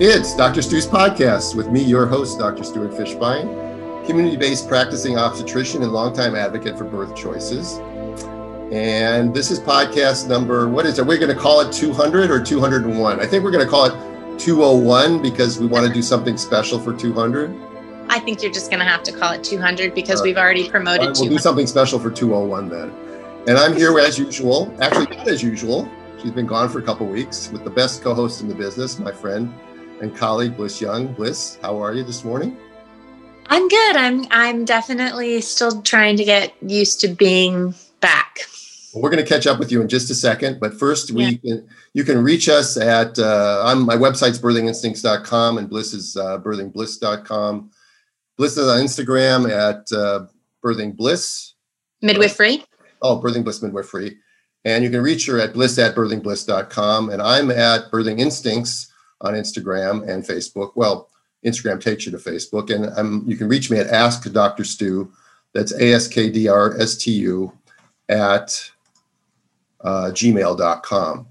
It's Dr. Stu's podcast with me, your host, Dr. Stuart Fishbein, community based practicing obstetrician and longtime advocate for birth choices. And this is podcast number, what is it? We're going to call it 200 or 201? I think we're going to call it 201 because we want to do something special for 200. I think you're just going to have to call it 200 because we've already promoted right, We'll do something special for 201 then. And I'm here as usual, actually not as usual. She's been gone for a couple weeks with the best co-host in the business, my friend and colleague Bliss Young. Bliss, how are you this morning? I'm good. I'm I'm definitely still trying to get used to being back. Well, we're going to catch up with you in just a second, but first we yeah. can, you can reach us at uh, I'm my website's birthinginstincts.com and Bliss is uh, birthingbliss.com. Bliss is on Instagram at uh, birthing bliss midwifery. Oh, birthing bliss midwifery. And you can reach her at bliss at birthingbliss.com. And I'm at Birthing Instincts on Instagram and Facebook. Well, Instagram takes you to Facebook. And I'm, you can reach me at Ask Dr. Stu. That's A S K D R S T U at uh, gmail.com.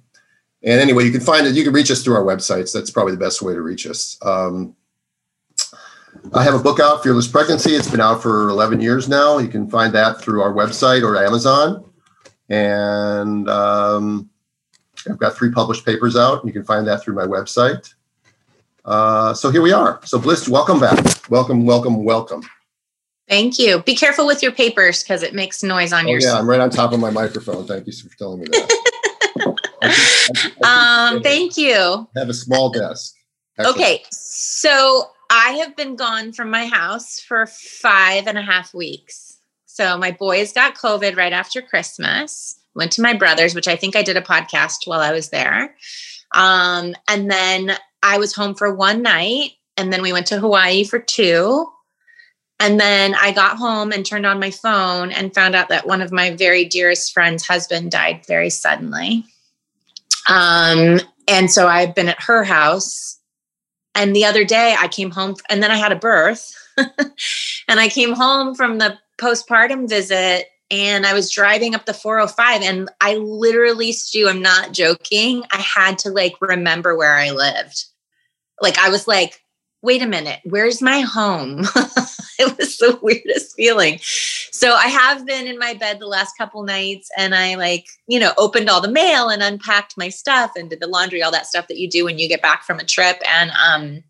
And anyway, you can find it, you can reach us through our websites. That's probably the best way to reach us. Um, I have a book out, Fearless Pregnancy. It's been out for 11 years now. You can find that through our website or Amazon. And um, I've got three published papers out. You can find that through my website. Uh, so here we are. So Bliss, welcome back. Welcome, welcome, welcome. Thank you. Be careful with your papers because it makes noise on oh, your. Yeah, I'm right on top of my microphone. Thank you for telling me that. um, thank you. Have a small desk. Excellent. Okay, so I have been gone from my house for five and a half weeks. So my boys got COVID right after Christmas. Went to my brother's, which I think I did a podcast while I was there. Um, and then I was home for one night, and then we went to Hawaii for two. And then I got home and turned on my phone and found out that one of my very dearest friends' husband died very suddenly. Um, and so I've been at her house. And the other day I came home and then I had a birth. and I came home from the postpartum visit and I was driving up the 405 and I literally, Stu, I'm not joking. I had to like remember where I lived. Like I was like, wait a minute, where's my home? it was the weirdest feeling. So I have been in my bed the last couple nights and I like, you know, opened all the mail and unpacked my stuff and did the laundry, all that stuff that you do when you get back from a trip. And um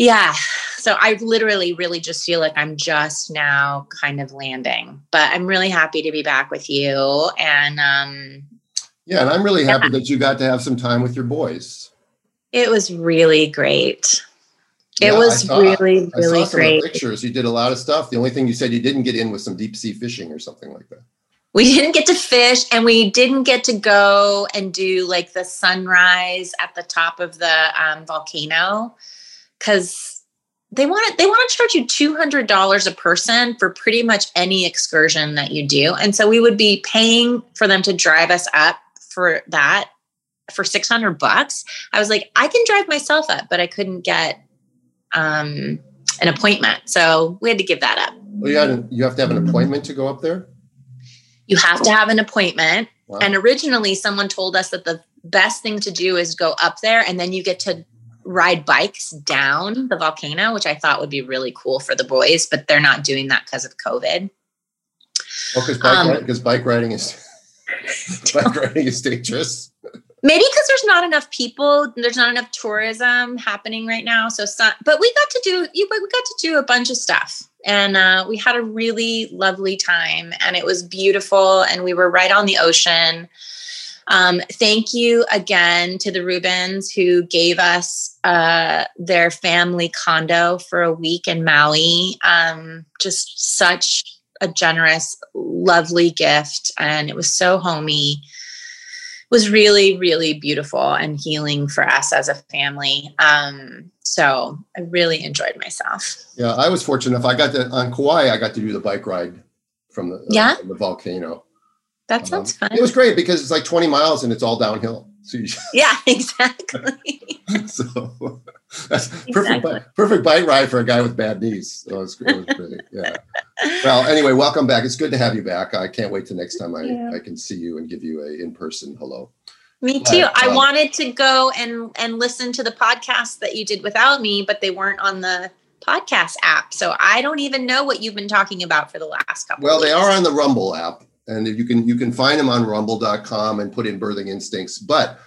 yeah, so I literally really just feel like I'm just now kind of landing. But I'm really happy to be back with you. And um yeah, and I'm really happy yeah. that you got to have some time with your boys. It was really great. It yeah, was saw, really, really great. pictures. You did a lot of stuff. The only thing you said you didn't get in was some deep sea fishing or something like that. We didn't get to fish and we didn't get to go and do like the sunrise at the top of the um, volcano because they want to they want to charge you $200 a person for pretty much any excursion that you do. And so we would be paying for them to drive us up for that for 600 bucks. I was like, I can drive myself up, but I couldn't get um, an appointment. So we had to give that up. Well, you, had you have to have an appointment to go up there? You have to have an appointment. Wow. And originally, someone told us that the best thing to do is go up there and then you get to ride bikes down the volcano, which I thought would be really cool for the boys, but they're not doing that because of COVID. Well, because bike, um, bike riding is bike riding is dangerous. Maybe because there's not enough people, there's not enough tourism happening right now. So, some, but we got to do, we got to do a bunch of stuff, and uh, we had a really lovely time, and it was beautiful, and we were right on the ocean. Um, thank you again to the Rubens who gave us uh, their family condo for a week in Maui. Um, just such a generous, lovely gift, and it was so homey was really, really beautiful and healing for us as a family. Um, so I really enjoyed myself. Yeah, I was fortunate enough. I got to on Kauai. I got to do the bike ride from the uh, yeah from the volcano. That sounds um, fun. It was great because it's like 20 miles and it's all downhill. So you, yeah, exactly. so that's exactly. perfect. Perfect bike ride for a guy with bad knees. So it was, it was great. Yeah. Well, anyway, welcome back. It's good to have you back. I can't wait to next time I, I can see you and give you a in person hello. Me too. But, I um, wanted to go and and listen to the podcast that you did without me, but they weren't on the podcast app. So I don't even know what you've been talking about for the last couple. Well, they are on the Rumble app, and you can you can find them on Rumble.com and put in Birthing Instincts. But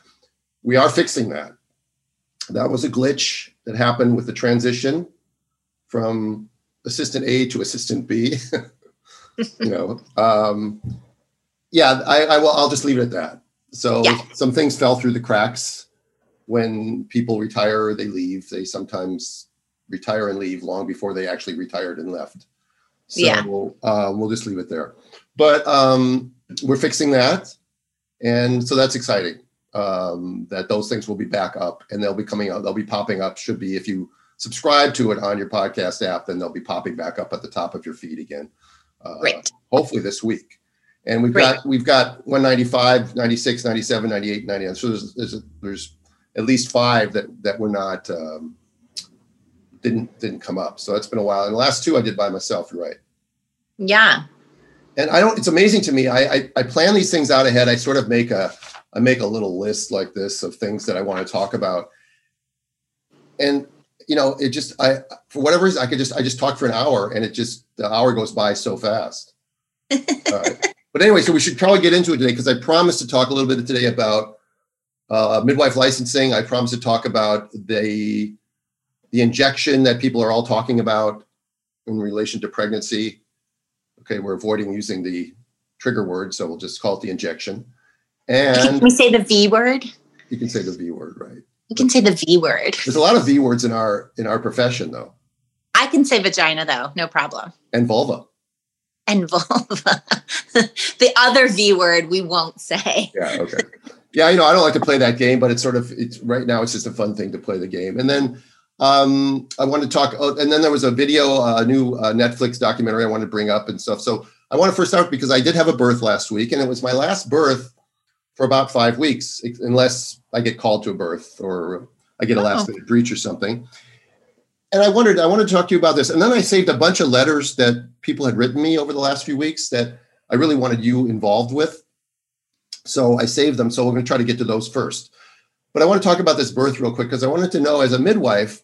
we are fixing that. That was a glitch that happened with the transition from assistant A to assistant B. you know, um, yeah, I, I will. I'll just leave it at that. So yeah. some things fell through the cracks when people retire or they leave. They sometimes retire and leave long before they actually retired and left. So yeah. uh, we'll just leave it there. But um, we're fixing that. And so that's exciting um, that those things will be back up and they'll be coming out. They'll be popping up. Should be if you subscribe to it on your podcast app, then they'll be popping back up at the top of your feed again. Uh, Great. Hopefully this week. And we've Great. got we've got 195, 96, 97, 98, 99. So there's there's, there's at least five that that we're not um, didn't didn't come up. So that's been a while. And the last two I did by myself. You're right. Yeah. And I don't. It's amazing to me. I, I I plan these things out ahead. I sort of make a I make a little list like this of things that I want to talk about. And you know, it just I for whatever reason I could just I just talk for an hour and it just the hour goes by so fast. But anyway, so we should probably get into it today because I promised to talk a little bit today about uh, midwife licensing. I promised to talk about the the injection that people are all talking about in relation to pregnancy. Okay, we're avoiding using the trigger word, so we'll just call it the injection. And can we say the V word? You can say the V word, right? You can say the V word. There's a lot of V words in our in our profession, though. I can say vagina, though, no problem. And vulva. And vulva. the other V word we won't say. Yeah. Okay. Yeah, you know, I don't like to play that game, but it's sort of it's right now. It's just a fun thing to play the game, and then um, I want to talk, oh, and then there was a video, a uh, new uh, Netflix documentary I wanted to bring up and stuff. So I want to first start because I did have a birth last week, and it was my last birth for about five weeks, unless I get called to a birth or I get a last minute breach or something. And I wondered, I wanted to talk to you about this. And then I saved a bunch of letters that people had written me over the last few weeks that I really wanted you involved with. So I saved them. So we're going to try to get to those first. But I want to talk about this birth real quick because I wanted to know as a midwife,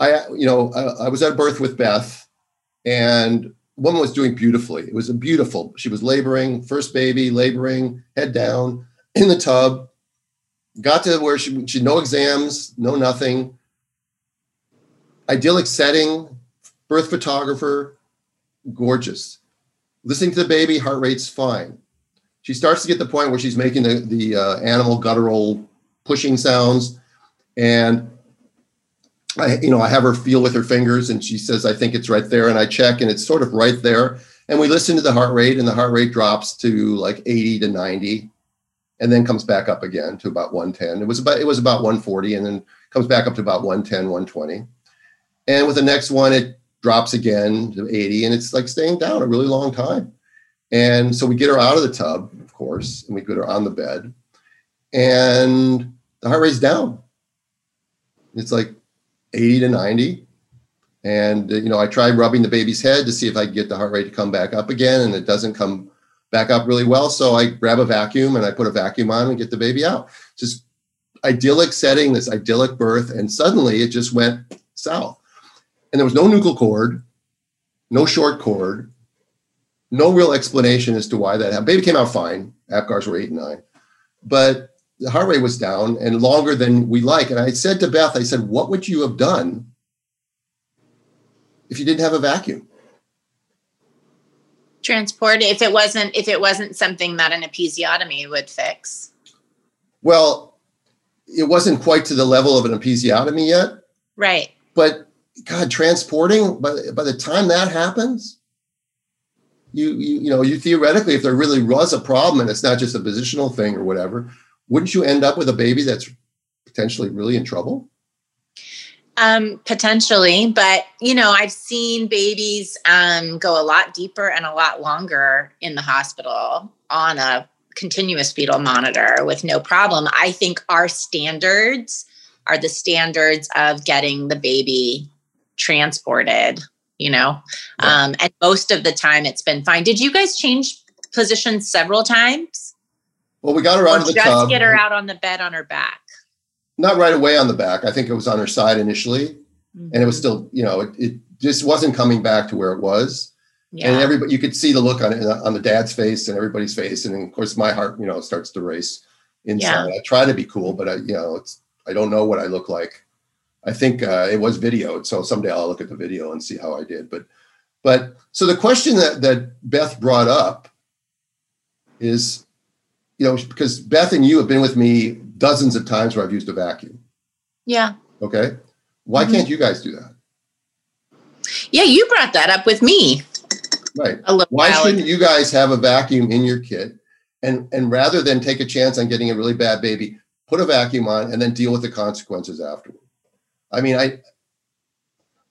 I, you know, I, I was at birth with Beth and woman was doing beautifully. It was a beautiful, she was laboring, first baby, laboring, head down in the tub, got to where she, she no exams, no nothing. Idyllic setting, birth photographer, gorgeous. Listening to the baby, heart rate's fine. She starts to get the point where she's making the, the uh, animal guttural pushing sounds. And I, you know, I have her feel with her fingers and she says, I think it's right there. And I check and it's sort of right there. And we listen to the heart rate and the heart rate drops to like 80 to 90 and then comes back up again to about 110. It was about, it was about 140 and then comes back up to about 110, 120. And with the next one, it drops again to 80 and it's like staying down a really long time. And so we get her out of the tub, of course, and we get her on the bed and the heart rate's down. It's like 80 to 90. And, you know, I tried rubbing the baby's head to see if I could get the heart rate to come back up again, and it doesn't come back up really well. So I grab a vacuum and I put a vacuum on and get the baby out. Just idyllic setting, this idyllic birth, and suddenly it just went south. And there was no nuchal cord, no short cord, no real explanation as to why that happened. Baby came out fine. Apgars were eight and nine. But the heart rate was down and longer than we like. And I said to Beth, I said, what would you have done if you didn't have a vacuum? Transport if it wasn't if it wasn't something that an episiotomy would fix. Well, it wasn't quite to the level of an episiotomy yet. Right. But God, transporting by, by the time that happens, you, you you know you theoretically if there really was a problem and it's not just a positional thing or whatever wouldn't you end up with a baby that's potentially really in trouble? Um, potentially, but you know, I've seen babies um, go a lot deeper and a lot longer in the hospital on a continuous fetal monitor with no problem. I think our standards are the standards of getting the baby transported, you know, yeah. um, and most of the time it's been fine. Did you guys change positions several times? Well, we got her out or of the just tub. get her out on the bed on her back. Not right away on the back. I think it was on her side initially, and it was Mhm. still, you know, it, it just wasn't coming back to where it was. yeah. And everybody, you could see the look on it on the dad's face and everybody's face, and of course, my heart, you know, starts to race inside. I try to be cool, but I, you know, it's I don't know what I look like. I think uh, it was videoed, so someday I'll look at the video and see how I did. But, but so the question that that Beth brought up is, you know, because Beth and you have been with me dozens of times where I've used a vacuum. yeah. Okay, why Mhm. can't you guys do that? Yeah, you brought that up with me Right. Why shouldn't you guys have a vacuum in your kit? And and rather than take a chance on getting a really bad baby, put a vacuum on and then deal with the consequences afterward. I mean, I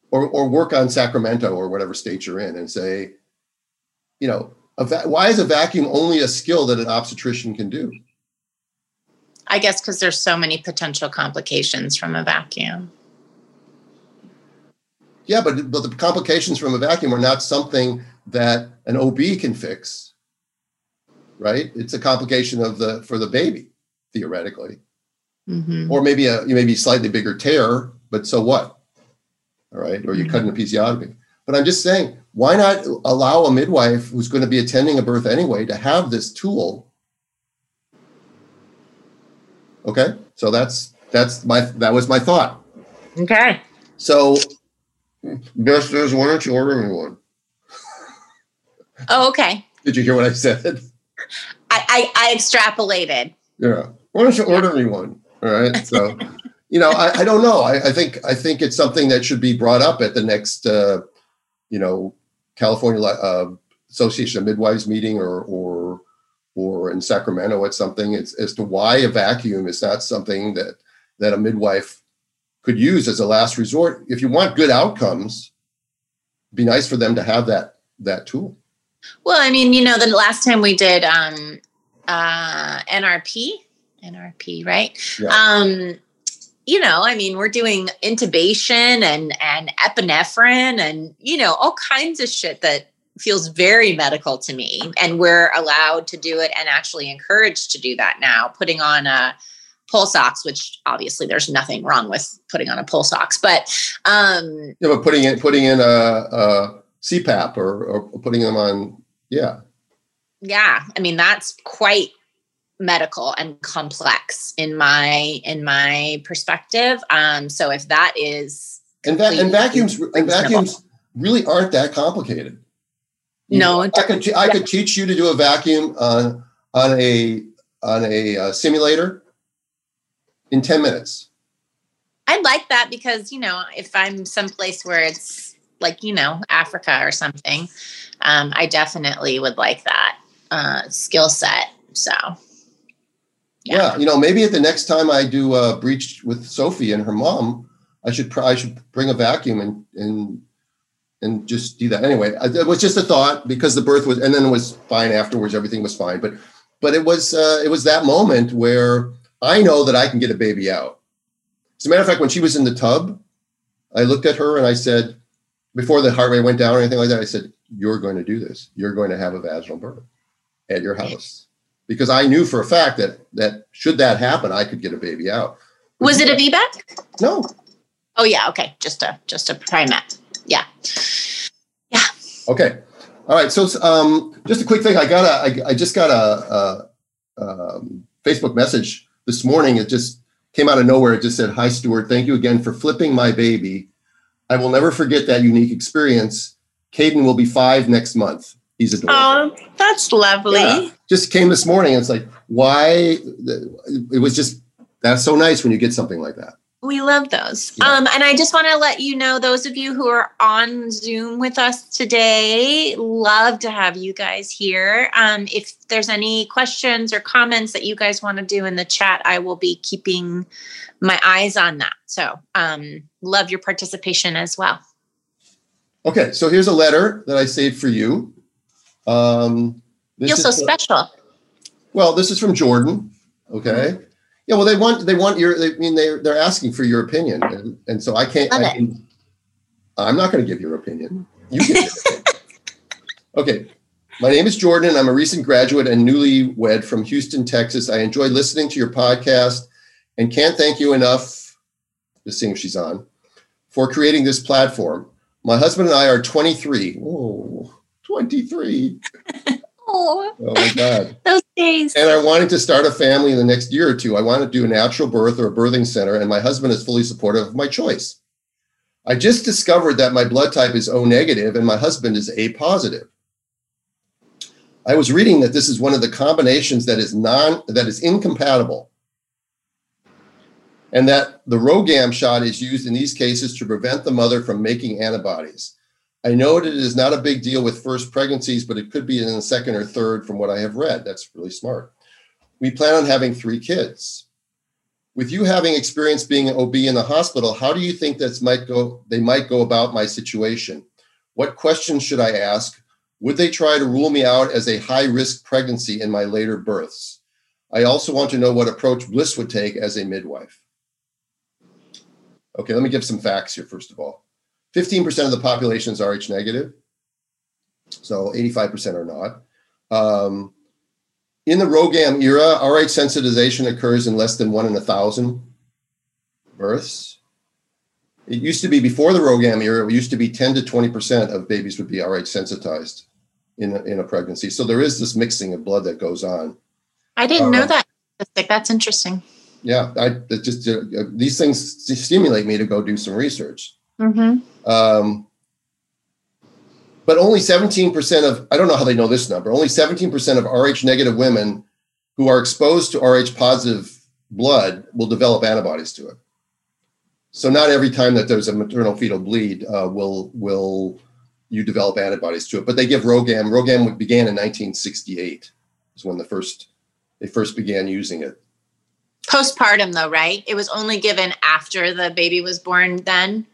or or work on Sacramento or whatever state you're in and say, you know, va- why is a vacuum only a skill that an obstetrician can do? I guess because there's so many potential complications from a vacuum. Yeah, but but the complications from a vacuum are not something that an OB can fix. Right? It's a complication of the for the baby, theoretically. Mhm. or maybe a you maybe slightly bigger tear, but so what? All right, or you cut an episiotomy. But I'm just saying, why not allow a midwife who's going to be attending a birth anyway to have this tool? Okay, so that's that's my that was my thought. Okay. So, best is why don't you order me one? Oh, okay. Did you hear what I said? I, I, I extrapolated. Yeah. Why don't you order me one? All right. So, you know, I, I don't know. I, I think I think it's something that should be brought up at the next, uh, you know, California uh, Association of Midwives meeting or or or in Sacramento at something. It's as to why a vacuum is not something that that a midwife could use as a last resort. If you want good outcomes, it'd be nice for them to have that that tool. Well, I mean, you know, the last time we did um, uh, NRP, NRP, right? Yeah. Um, you know, I mean, we're doing intubation and and epinephrine and you know all kinds of shit that feels very medical to me, and we're allowed to do it and actually encouraged to do that now. Putting on a pulse ox, which obviously there's nothing wrong with putting on a pulse ox, but um, Yeah, but putting in putting in a, a CPAP or, or putting them on, yeah. yeah i mean that's quite medical and complex in my in my perspective um so if that is And va- and vacuums and vacuums really aren't that complicated. You No, know, I could I could teach you to do a vacuum on on a on a uh, simulator in ten minutes. i like that because you know if i'm someplace where it's like you know africa or something um i definitely would like that uh skill set so Yeah. you know, maybe at the next time I do a breach with Sophie and her mom, I should I should bring a vacuum and and and just do that. Anyway, it was just a thought because the birth was, and then it was fine afterwards. Everything was fine, but but it was uh, it was that moment where I know that I can get a baby out. As a matter of fact, when she was in the tub, I looked at her and I said, before the heart rate went down or anything like that, I said, "You're going to do this. You're going to have a vaginal birth at your house." Because I knew for a fact that that should that happen, I could get a baby out. was it a VBAC No, oh yeah okay just a just a primate Yeah. yeah Okay. All right. So um, just a quick thing. I got a. I, I just got a, a um, Facebook message this morning. It just came out of nowhere. It just said, "Hi, Stuart. Thank you again for flipping my baby. I will never forget that unique experience. Caden will be five next month. He's adorable." oh that's lovely Yeah. Just came this morning. It's like, why? It was just that's so nice when you get something like that. We love those. Yeah. Um, and I just want to let you know, those of you who are on Zoom with us today, love to have you guys here. Um, if there's any questions or comments that you guys want to do in the chat, I will be keeping my eyes on that. So, um, love your participation as well. Okay. So here's a letter that I saved for you. Um, this Feel so is- special. Well, this is from Jordan. Okay. Yeah. Well, they want they want your. They, I mean, they they're asking for your opinion, and, and so I can't. Love I can, I'm not going to give your opinion. You give your opinion. Okay. My name is Jordan. I'm a recent graduate and newlywed from Houston, Texas. I enjoy listening to your podcast and can't thank you enough, just seeing if she's on, for creating this platform. My husband and I are 23. Whoa, 23. Oh, Oh my God. those days. And I wanted to start a family in the next year or two. I wanted to do a natural birth or a birthing center, and my husband is fully supportive of my choice. I just discovered that my blood type is O negative and my husband is A positive. I was reading that this is one of the combinations that is non that is incompatible. And that the RhoGAM shot is used in these cases to prevent the mother from making antibodies. I know it is not a big deal with first pregnancies, but it could be in the second or third from what I have read. That's really smart. We plan on having three kids. With you having experience being an OB in the hospital, how do you think this might go? They might go about my situation. What questions should I ask? Would they try to rule me out as a high risk pregnancy in my later births? I also want to know what approach Bliss would take as a midwife. Okay, let me give some facts here, first of all. 15% of the population is Rh negative, so 85% are not. Um, in the RhoGAM era, Rh sensitization occurs in less than one in a thousand births. It used to be before the RhoGAM era, it used to be 10 to 20% of babies would be Rh sensitized in a, in a pregnancy. So there is this mixing of blood that goes on. I didn't know Uh, that. statistic. That's interesting. Yeah, I just uh, these things stimulate me to go do some research. Mm-hmm. Um, but only 17% of, I don't know how they know this number, only 17% of Rh negative women who are exposed to Rh positive blood will develop antibodies to it. So not every time that there's a maternal fetal bleed uh, will will you develop antibodies to it. But they give RhoGAM. RhoGAM began in 1968 is when the first they first began using it. Postpartum, though, right? It was only given after the baby was born. Then,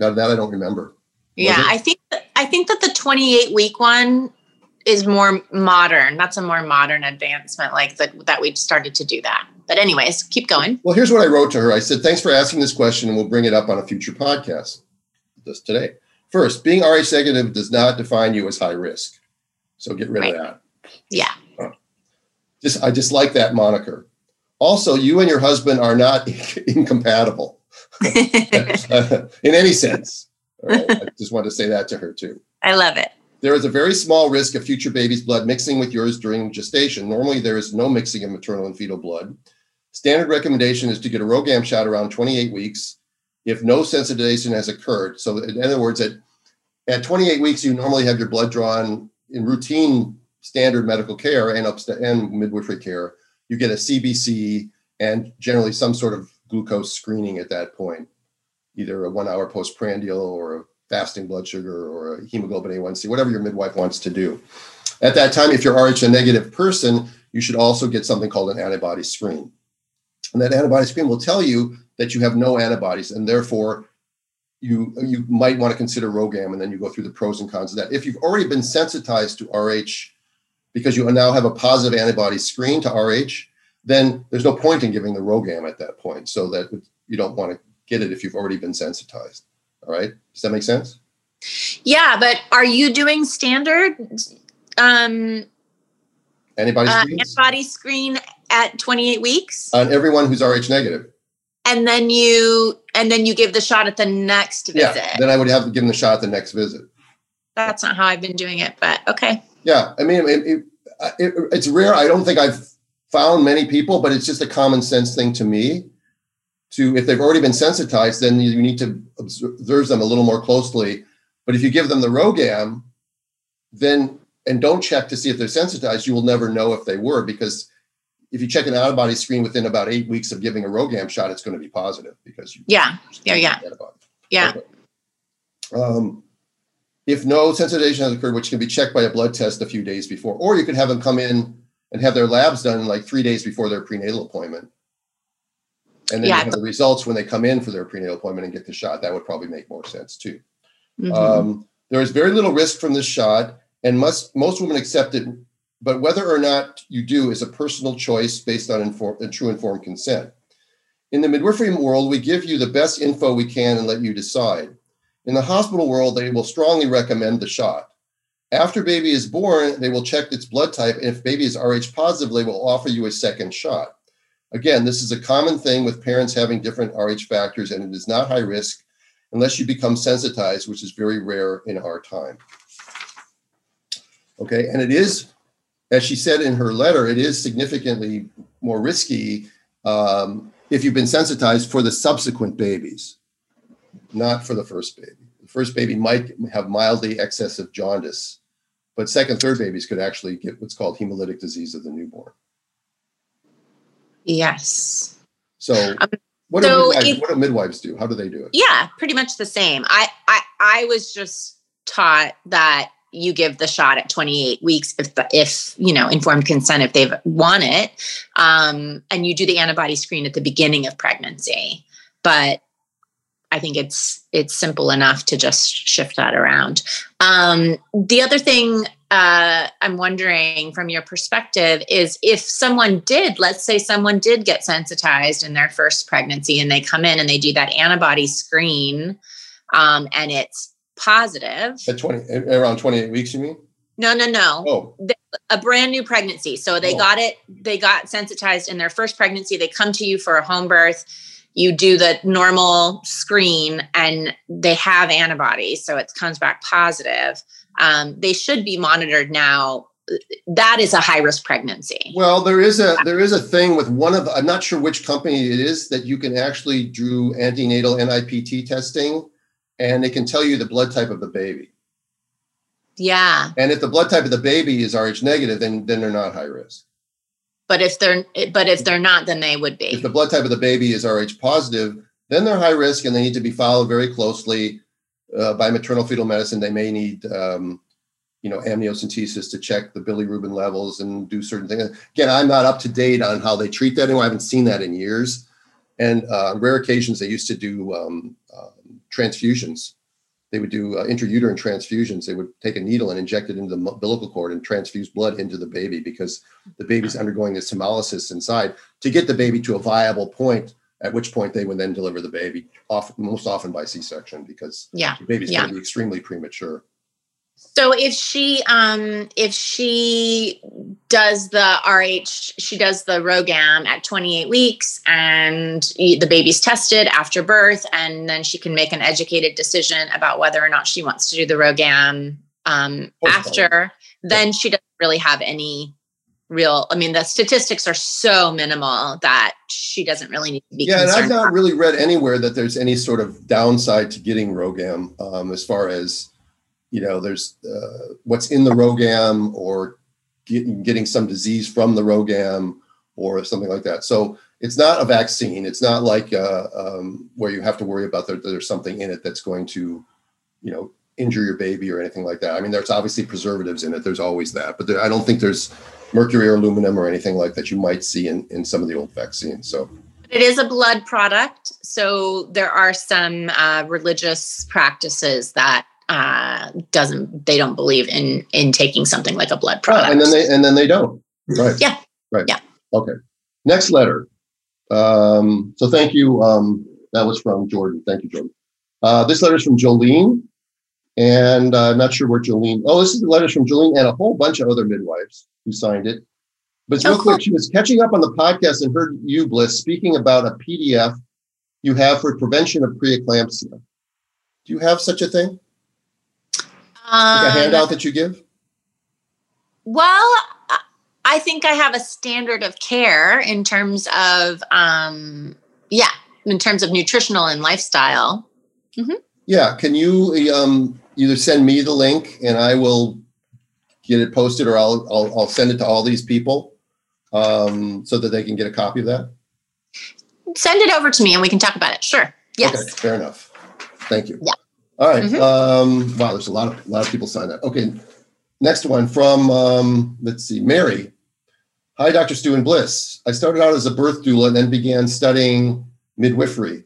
God, that I don't remember. yeah? I think I think that the 28 week one is more modern. That's a more modern advancement, like that that we started to do that. But anyways, keep going. Well, here's what I wrote to her. I said, thanks for asking this question, and we'll bring it up on a future podcast. Just today. First, being Rh negative does not define you as high risk. So get rid of that. Yeah. Just I just like that moniker. Also, you and your husband are not incompatible in any sense. Right? I just wanted to say that to her too. I love it. There is a very small risk of future baby's blood mixing with yours during gestation. Normally, there is no mixing of maternal and fetal blood. Standard recommendation is to get a RhoGAM shot around 28 weeks if no sensitization has occurred. So, in other words, at, at 28 weeks, you normally have your blood drawn in routine standard medical care and, upst- and midwifery care. You get a CBC and generally some sort of glucose screening at that point, either a one hour postprandial or a fasting blood sugar or a hemoglobin A1C, whatever your midwife wants to do. At that time, if you're Rh negative person, you should also get something called an antibody screen. And that antibody screen will tell you that you have no antibodies, and therefore you you might want to consider RhoGAM, and then you go through the pros and cons of that. If you've already been sensitized to Rh because you now have a positive antibody screen to Rh, then there's no point in giving the RhoGAM at that point. So that you don't want to get it if you've already been sensitized. All right. Does that make sense? Yeah, but are you doing standard um, Antibody uh, antibody screen at 28 weeks, on everyone who's Rh negative. and then you and then you give the shot at the next visit? Yeah. Then I would have to give them the shot at the next visit. That's not how I've been doing it, but okay. Yeah. I mean, it, it, it, it's rare. I don't think I've found many people, but it's just a common sense thing to me. To if they've already been sensitized, then you need to observe them a little more closely. But if you give them the RhoGAM, then and don't check to see if they're sensitized, you will never know if they were because if you check an antibody screen within about eight weeks of giving a RhoGAM shot, it's going to be positive because you Yeah. Yeah, yeah. Yeah. Okay. Um, if no sensitization has occurred, which can be checked by a blood test a few days before, or you could have them come in and have their labs done like three days before their prenatal appointment. And then Yeah. have the results when they come in for their prenatal appointment and get the shot. That would probably make more sense too. Mhm. Um, there is very little risk from this shot, and must most women accept it. But whether or not you do is a personal choice based on inform, true informed consent. In the midwifery world, we give you the best info we can and let you decide. In the hospital world, they will strongly recommend the shot. After baby is born, they will check its blood type. And if baby is Rh positive, they will offer you a second shot. Again, this is a common thing with parents having different Rh factors, and it is not high risk unless you become sensitized, which is very rare in our time. Okay, and it is, as she said in her letter, it is significantly more risky um, if you've been sensitized for the subsequent babies, not for the first baby. The first baby might have mildly excessive jaundice, but second, third babies could actually get what's called hemolytic disease of the newborn. Yes. So, um, what, so do midwives, if, what do midwives do? How do they do it? Yeah, pretty much the same. I, I, I was just taught that you give the shot at 28 weeks if if you know informed consent if they want it um, and you do the antibody screen at the beginning of pregnancy but i think it's it's simple enough to just shift that around um, the other thing uh, i'm wondering from your perspective is if someone did let's say someone did get sensitized in their first pregnancy and they come in and they do that antibody screen um, and it's positive. At 20, around 28 weeks, you mean? No, no, no. Oh. A brand new pregnancy. So they oh. got it, they got sensitized in their first pregnancy. They come to you for a home birth. You do the normal screen and they have antibodies. So it comes back positive. Um, they should be monitored now that is a high risk pregnancy. Well, there is a there is a thing with one of I'm not sure which company it is that you can actually do antenatal NIPT testing and they can tell you the blood type of the baby. Yeah. And if the blood type of the baby is Rh negative, then then they're not high risk. But if they're but if they're not, then they would be. If the blood type of the baby is Rh positive, then they're high risk and they need to be followed very closely uh, by maternal fetal medicine. They may need um, you know amniocentesis to check the bilirubin levels and do certain things. Again, I'm not up to date on how they treat that anymore. I haven't seen that in years. And uh, on rare occasions, they used to do um, uh, transfusions. They would do uh, intrauterine transfusions. They would take a needle and inject it into the umbilical cord and transfuse blood into the baby because the baby's undergoing this hemolysis inside to get the baby to a viable point. At which point they would then deliver the baby, often, most often by C-section, because yeah. the baby's yeah. going to be extremely premature. So if she um if she does the RH she does the RhoGAM at 28 weeks and the baby's tested after birth and then she can make an educated decision about whether or not she wants to do the RhoGAM um after then she doesn't really have any real i mean the statistics are so minimal that she doesn't really need to be yeah and i've not really read anywhere that there's any sort of downside to getting RhoGAM um, as far as you know, there's uh, what's in the RhoGAM or get, getting some disease from the RhoGAM or something like that. So it's not a vaccine. It's not like uh, um, where you have to worry about that there's something in it that's going to, you know, injure your baby or anything like that. I mean, there's obviously preservatives in it. There's always that, but there, I don't think there's mercury or aluminum or anything like that you might see in, in some of the old vaccines. So it is a blood product. So there are some uh, religious practices that uh, doesn't they don't believe in in taking something like a blood product. and then they and then they don't. Right. Yeah. Right. Yeah. Okay. Next letter. Um, so thank you. Um, that was from Jordan. Thank you, Jordan. Uh, this letter is from Jolene, and uh, I'm not sure where Jolene. Oh, this is the letters from Jolene and a whole bunch of other midwives who signed it. But real oh, quick, she was catching up on the podcast and heard you, Bliss, speaking about a PDF you have for prevention of preeclampsia. Do you have such a thing? Um, like a handout that you give? Well, I think I have a standard of care in terms of, um, yeah, in terms of nutritional and lifestyle. Mm-hmm. Yeah. Can you um, either send me the link and I will get it posted or I'll, I'll, I'll send it to all these people um, so that they can get a copy of that? Send it over to me and we can talk about it. Sure. Yes. Okay, fair enough. Thank you. Yeah. All right. mm-hmm. um, wow, there's a lot of a lot of people signed up. Okay, next one from um, let's see, Mary. Hi, Dr. Stu and Bliss. I started out as a birth doula and then began studying midwifery.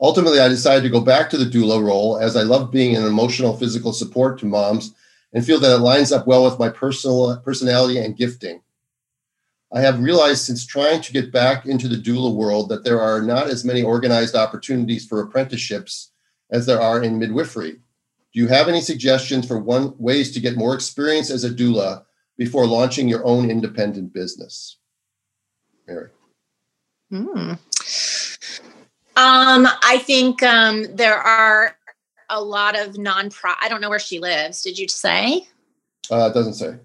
Ultimately, I decided to go back to the doula role as I love being an emotional, physical support to moms and feel that it lines up well with my personal personality and gifting. I have realized since trying to get back into the doula world that there are not as many organized opportunities for apprenticeships as there are in midwifery. Do you have any suggestions for one ways to get more experience as a doula before launching your own independent business? Mary. Hmm. Um, I think um, there are a lot of non-profit. I don't know where she lives. Did you say? Uh, it doesn't say.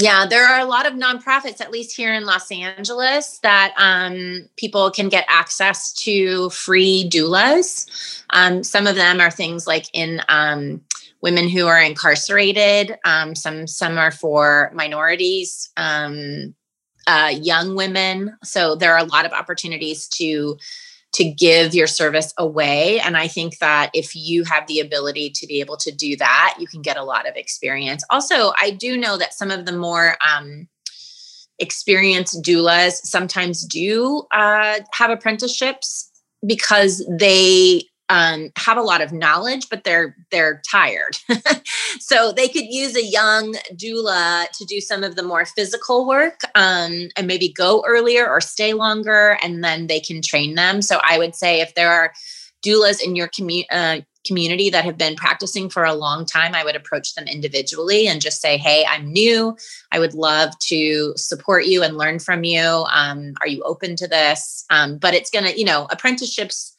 Yeah, there are a lot of nonprofits, at least here in Los Angeles, that um, people can get access to free doulas. Um, some of them are things like in um, women who are incarcerated. Um, some some are for minorities, um, uh, young women. So there are a lot of opportunities to to give your service away. And I think that if you have the ability to be able to do that, you can get a lot of experience. Also, I do know that some of the more um, experienced doulas sometimes do uh, have apprenticeships because they um, have a lot of knowledge, but they're they're tired. so they could use a young doula to do some of the more physical work um, and maybe go earlier or stay longer, and then they can train them. So I would say if there are doulas in your commu- uh, community that have been practicing for a long time, I would approach them individually and just say, "Hey, I'm new. I would love to support you and learn from you. Um, are you open to this?" Um, but it's gonna, you know, apprenticeships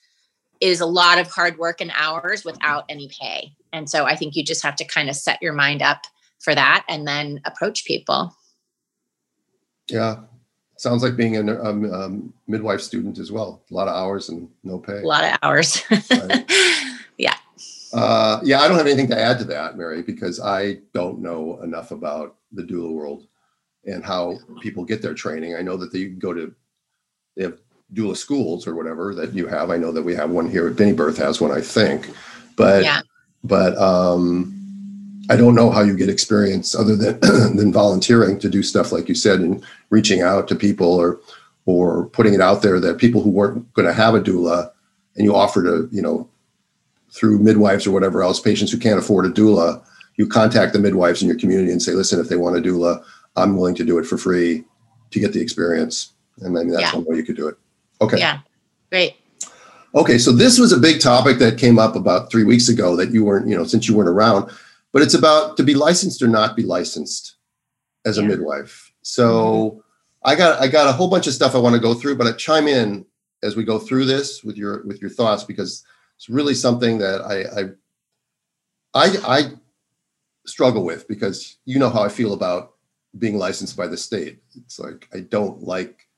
is a lot of hard work and hours without any pay. And so I think you just have to kind of set your mind up for that and then approach people. Yeah. Sounds like being a um, um, midwife student as well. A lot of hours and no pay. A lot of hours. right. Yeah. Uh, yeah, I don't have anything to add to that, Mary, because I don't know enough about the doula world and how people get their training. I know that they go to, they have doula schools or whatever that you have. I know that we have one here. Bini Birth has one, I think, but yeah. but um, I don't know how you get experience other than than volunteering to do stuff like you said and reaching out to people or or putting it out there that people who weren't going to have a doula and you offer to you know through midwives or whatever else patients who can't afford a doula you contact the midwives in your community and say listen if they want a doula i'm willing to do it for free to get the experience and then that's yeah. one way you could do it Okay. Yeah. Great. Okay, so this was a big topic that came up about three weeks ago that you weren't, you know, since you weren't around, but it's about to be licensed or not be licensed as a midwife. So. I got I got a whole bunch of stuff I want to go through, but I chime in as we go through this with your with your thoughts because it's really something that I I I, I struggle with because you know how I feel about being licensed by the state. It's like I don't like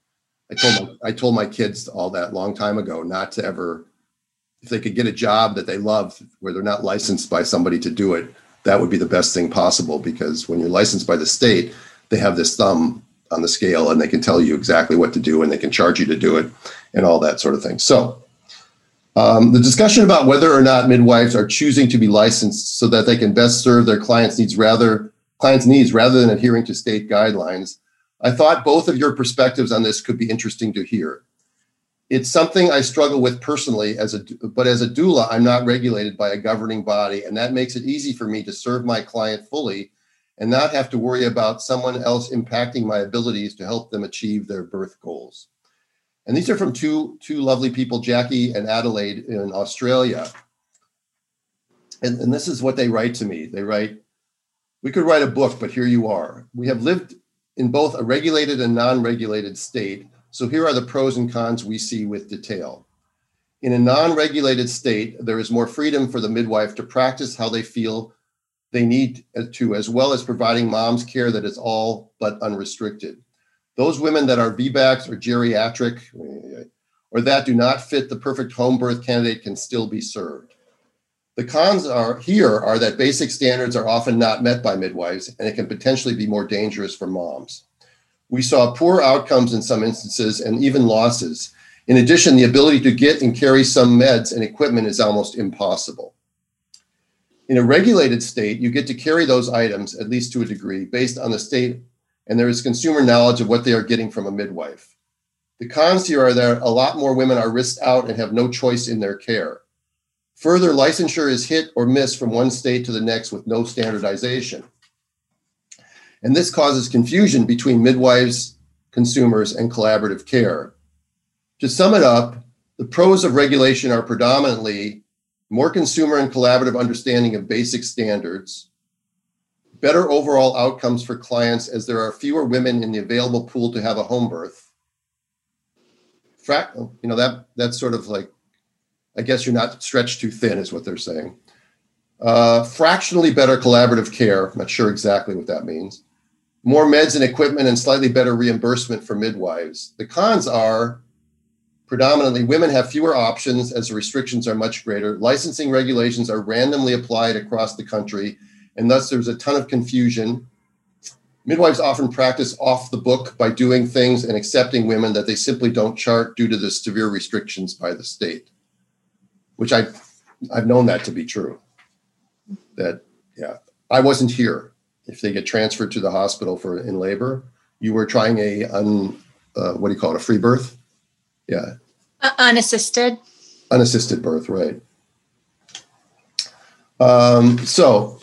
I told my, I told my kids all that long time ago not to ever, if they could get a job that they love where they're not licensed by somebody to do it, that would be the best thing possible because when you're licensed by the state, they have this thumb on the scale and they can tell you exactly what to do and they can charge you to do it and all that sort of thing. So, um, the discussion about whether or not midwives are choosing to be licensed so that they can best serve their clients' needs rather clients' needs rather than adhering to state guidelines I thought both of your perspectives on this could be interesting to hear. It's something I struggle with personally as a but as a doula I'm not regulated by a governing body and that makes it easy for me to serve my client fully and not have to worry about someone else impacting my abilities to help them achieve their birth goals. And these are from two two lovely people Jackie and Adelaide in Australia. And, and this is what they write to me. They write, we could write a book, but here you are. We have lived in both a regulated and non regulated state. So here are the pros and cons we see with detail. In a non regulated state, there is more freedom for the midwife to practice how they feel they need to, as well as providing mom's care that is all but unrestricted. Those women that are VBACs or geriatric or that do not fit the perfect home birth candidate can still be served. The cons are here are that basic standards are often not met by midwives, and it can potentially be more dangerous for moms. We saw poor outcomes in some instances and even losses. In addition, the ability to get and carry some meds and equipment is almost impossible. In a regulated state, you get to carry those items, at least to a degree, based on the state, and there is consumer knowledge of what they are getting from a midwife. The cons here are that a lot more women are risked out and have no choice in their care. Further, licensure is hit or miss from one state to the next with no standardization. And this causes confusion between midwives, consumers, and collaborative care. To sum it up, the pros of regulation are predominantly more consumer and collaborative understanding of basic standards, better overall outcomes for clients as there are fewer women in the available pool to have a home birth. Frac- you know that that's sort of like, I guess you're not stretched too thin, is what they're saying. Uh, fractionally better collaborative care. I'm not sure exactly what that means. More meds and equipment and slightly better reimbursement for midwives. The cons are predominantly women have fewer options as the restrictions are much greater. Licensing regulations are randomly applied across the country, and thus there's a ton of confusion. Midwives often practice off the book by doing things and accepting women that they simply don't chart due to the severe restrictions by the state, which I, I've known that to be true. That yeah i wasn't here. If they get transferred to the hospital for in labor you were trying a un uh, what do you call it a free birth? Yeah. Uh, unassisted. Unassisted birth right. Um, so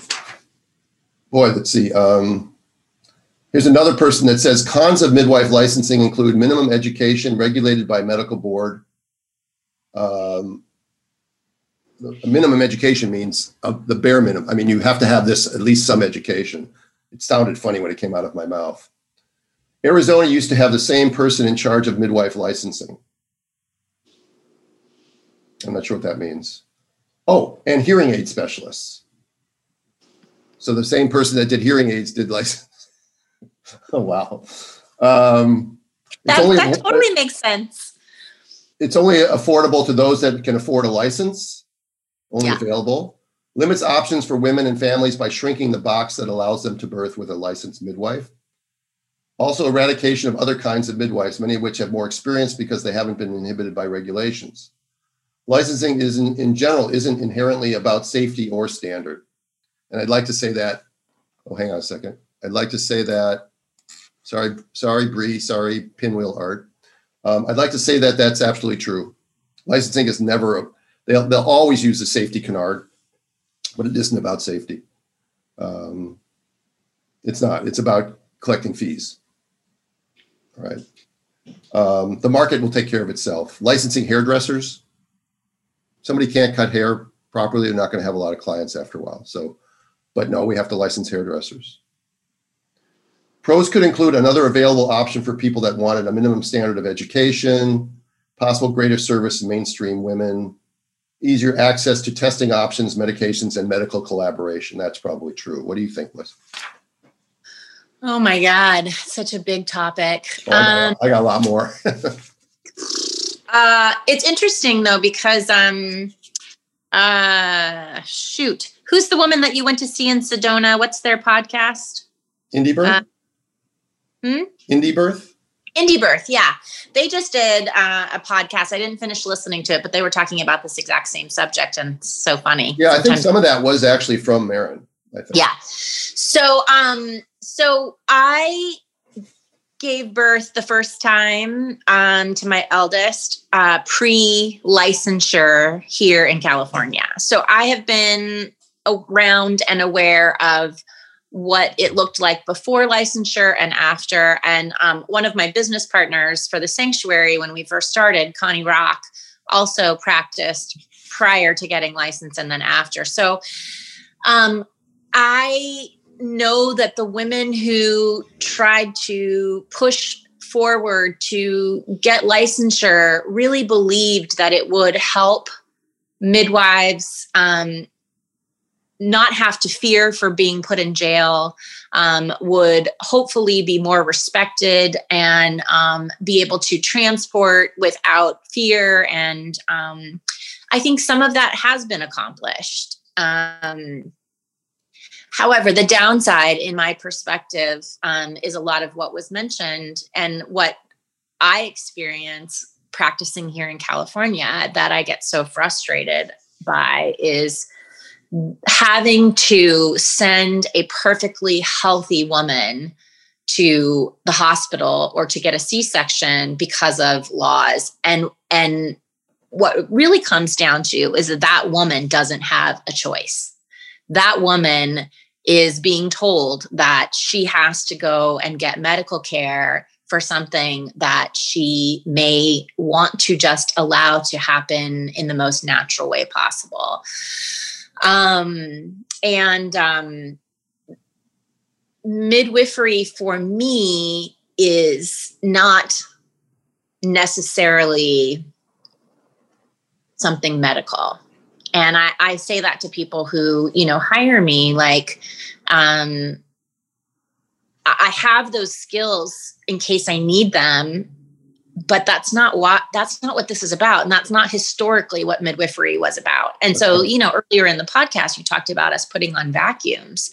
boy let's see um, here's another person that says cons of midwife licensing include minimum education regulated by medical board. Um, minimum education means uh, the bare minimum. I mean, you have to have this at least some education. It sounded funny when it came out of my mouth. Arizona used to have the same person in charge of midwife licensing. I'm not sure what that means. Oh, and hearing aid specialists. So the same person that did hearing aids did license. oh wow. Um, that, only, that totally makes sense. It's only affordable to those that can afford a license only yeah. available. Limits options for women and families by shrinking the box that allows them to birth with a licensed midwife. Also, eradication of other kinds of midwives, many of which have more experience because they haven't been inhibited by regulations. Licensing is in, in general isn't inherently about safety or standard. And I'd like to say that, oh, hang on a second. I'd like to say that, sorry, sorry, Bree, sorry, pinwheel art. Um, I'd like to say that that's absolutely true. Licensing is never they'll they'll always use the safety canard, but it isn't about safety. Um, it's not. It's about collecting fees. All right. Um, the market will take care of itself. Licensing hairdressers. Somebody can't cut hair properly, they're not going to have a lot of clients after a while. So, but no, we have to license hairdressers. Pros could include another available option for people that wanted a minimum standard of education, possible greater service to mainstream women, easier access to testing options, medications, and medical collaboration. That's probably true. What do you think, Liz? Oh my God, such a big topic. Oh, um, I got a lot more. uh, it's interesting though because um, uh, shoot, who's the woman that you went to see in Sedona? What's their podcast? Indie Birth. Uh, hmm? Indie Birth. Indie Birth, yeah. They just did uh, a podcast. I didn't finish listening to it, but they were talking about this exact same subject, and it's so funny. Yeah, Sometimes. I think some of that was actually from Maryn. Yeah. So, um, so I gave birth the first time um, to my eldest uh, pre licensure here in California. So I have been around and aware of what it looked like before licensure and after. And um, one of my business partners for the sanctuary, when we first started, Connie Rock, also practiced prior to getting licensed and then after. So um, I know that the women who tried to push forward to get licensure really believed that it would help midwives um, not have to fear for being put in jail, um, would hopefully be more respected and um, be able to transport without fear. And um, I think some of that has been accomplished. Um, however, the downside, in my perspective, um, is a lot of what was mentioned and what I experience practicing here in California that I get so frustrated by is having to send a perfectly healthy woman to the hospital or to get a c-section because of laws and and what really comes down to is that that woman doesn't have a choice that woman is being told that she has to go and get medical care for something that she may want to just allow to happen in the most natural way possible. Um, and um, midwifery for me is not necessarily something medical. And I, I say that to people who, you know, hire me like, um, I have those skills in case I need them, but that's not what that's not what this is about, and that's not historically what midwifery was about. And so, you know, earlier in the podcast, you talked about us putting on vacuums,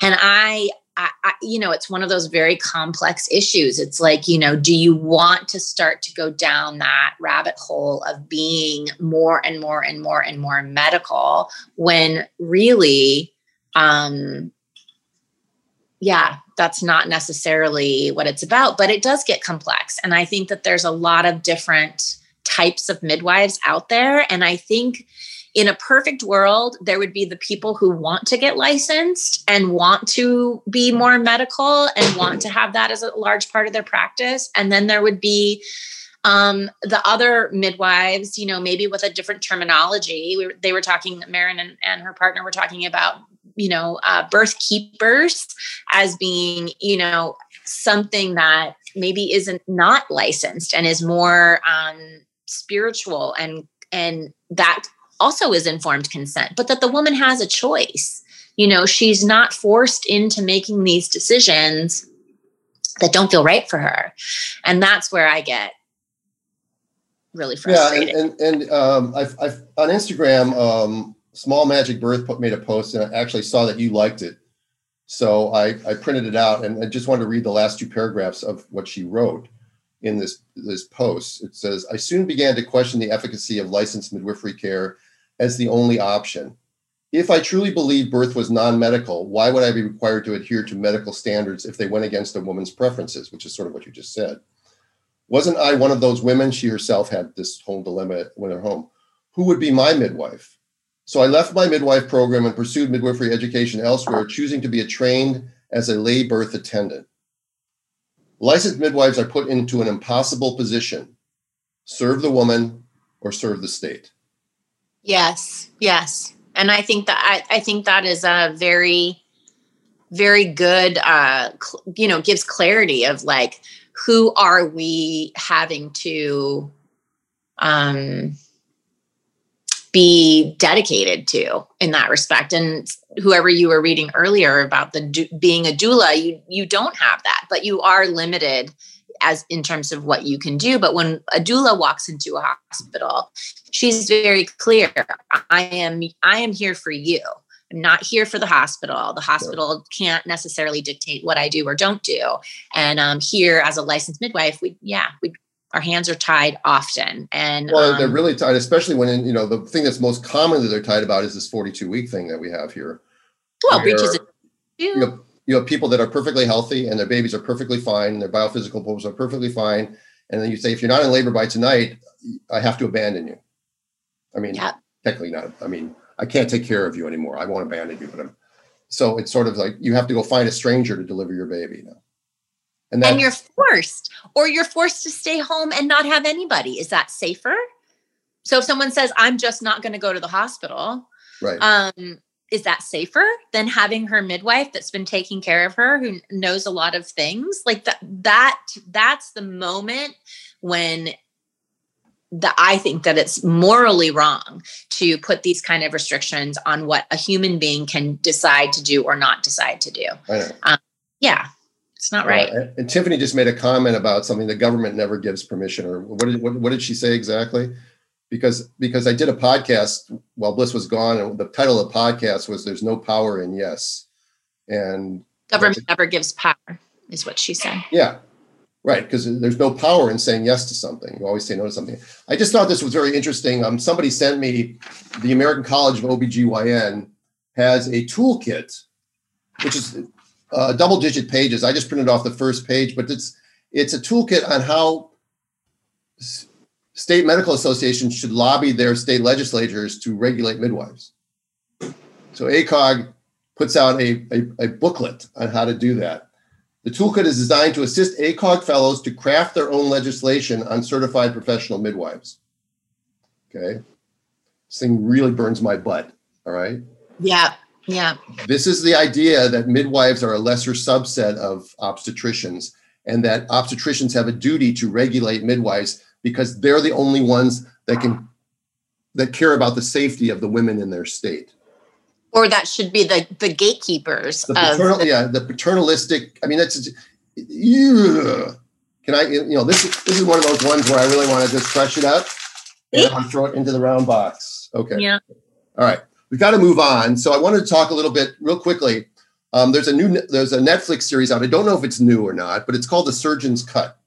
and I I, I, you know, it's one of those very complex issues. It's like, you know, do you want to start to go down that rabbit hole of being more and more and more and more medical when really, um, yeah, that's not necessarily what it's about, but it does get complex. And I think that there's a lot of different types of midwives out there. And I think in a perfect world, there would be the people who want to get licensed and want to be more medical and want to have that as a large part of their practice. And then there would be um, the other midwives, you know, maybe with a different terminology. We were, they were talking, Maryn and, and her partner were talking about, you know, uh, birth keepers as being, you know, something that maybe isn't not licensed and is more um, spiritual and and that also is informed consent, but that the woman has a choice. You know, she's not forced into making these decisions that don't feel right for her. And that's where I get really frustrated. Yeah, and, and, and um, I've, I've, on Instagram, um, Small Magic Birth made a post, and I actually saw that you liked it. So I, I printed it out, and I just wanted to read the last two paragraphs of what she wrote in this this post. It says, "I soon began to question the efficacy of licensed midwifery care as the only option. If I truly believe birth was non medical, why would I be required to adhere to medical standards if they went against a woman's preferences, which is sort of what you just said? Wasn't I one of those women? She herself had this whole dilemma when at home. Who would be my midwife? So I left my midwife program and pursued midwifery education elsewhere, choosing to be trained as a lay birth attendant. Licensed midwives are put into an impossible position serve the woman or serve the state. Yes, yes, and I think that I, I think that is a very, very good. Uh, cl- you know, gives clarity of like who are we having to um be dedicated to in that respect and whoever you were reading earlier about the being a doula you you don't have that but you are limited as in terms of what you can do. But when a doula walks into a hospital, she's very clear. I am I am here for you. I'm not here for the hospital. The hospital can't necessarily dictate what I do or don't do. And um, here, as a licensed midwife, we yeah we our hands are tied often and well um, they're really tied especially when you know the thing that's most common that they're tied about is this 42 week thing that we have here well breeches you know, you have people that are perfectly healthy and their babies are perfectly fine and their biophysical pools are perfectly fine. And then you say, if you're not in labor by tonight, I have to abandon you. I mean, yeah. technically not. I mean, I can't take care of you anymore. I won't abandon you, but I'm, so it's sort of like you have to go find a stranger to deliver your baby now. And, and you're forced, or you're forced to stay home and not have anybody. Is that safer? So if someone says, I'm just not going to go to the hospital, right? Um, is that safer than having her midwife that's been taking care of her who knows a lot of things like that that that's the moment when the I think that it's morally wrong to put these kind of restrictions on what a human being can decide to do or not decide to do. Um, yeah, it's not right. Uh, and Tiffany just made a comment about something the government never gives permission, or what did what, what did she say exactly? because because I did a podcast while Bliss was gone, and the title of the podcast was "There's No Power in Yes," and government never gives power, is what she said. Yeah, right. Because there's no power in saying yes to something. You always say no to something. I just thought this was very interesting. Um, somebody sent me the American College of OBGYN has a toolkit, which is uh, double-digit pages. I just printed off the first page, but it's it's a toolkit on how state medical associations should lobby their state legislatures to regulate midwives. So ACOG puts out a, a, a, booklet on how to do that. The toolkit is designed to assist ACOG fellows to craft their own legislation on certified professional midwives. Okay. This thing really burns my butt. All right. Yeah. Yeah. This is the idea that midwives are a lesser subset of obstetricians and that obstetricians have a duty to regulate midwives because they're the only ones that can that care about the safety of the women in their state. Or that should be the the gatekeepers the paternal, the- yeah the paternalistic i mean that's yeah. can i you know this is this is one of those ones where i really want to just crush it up and throw it into the round box. Okay. Yeah. All right we've got to move on so i wanted to talk a little bit real quickly um, there's a new there's a netflix series out i don't know if it's new or not but it's called the surgeon's cut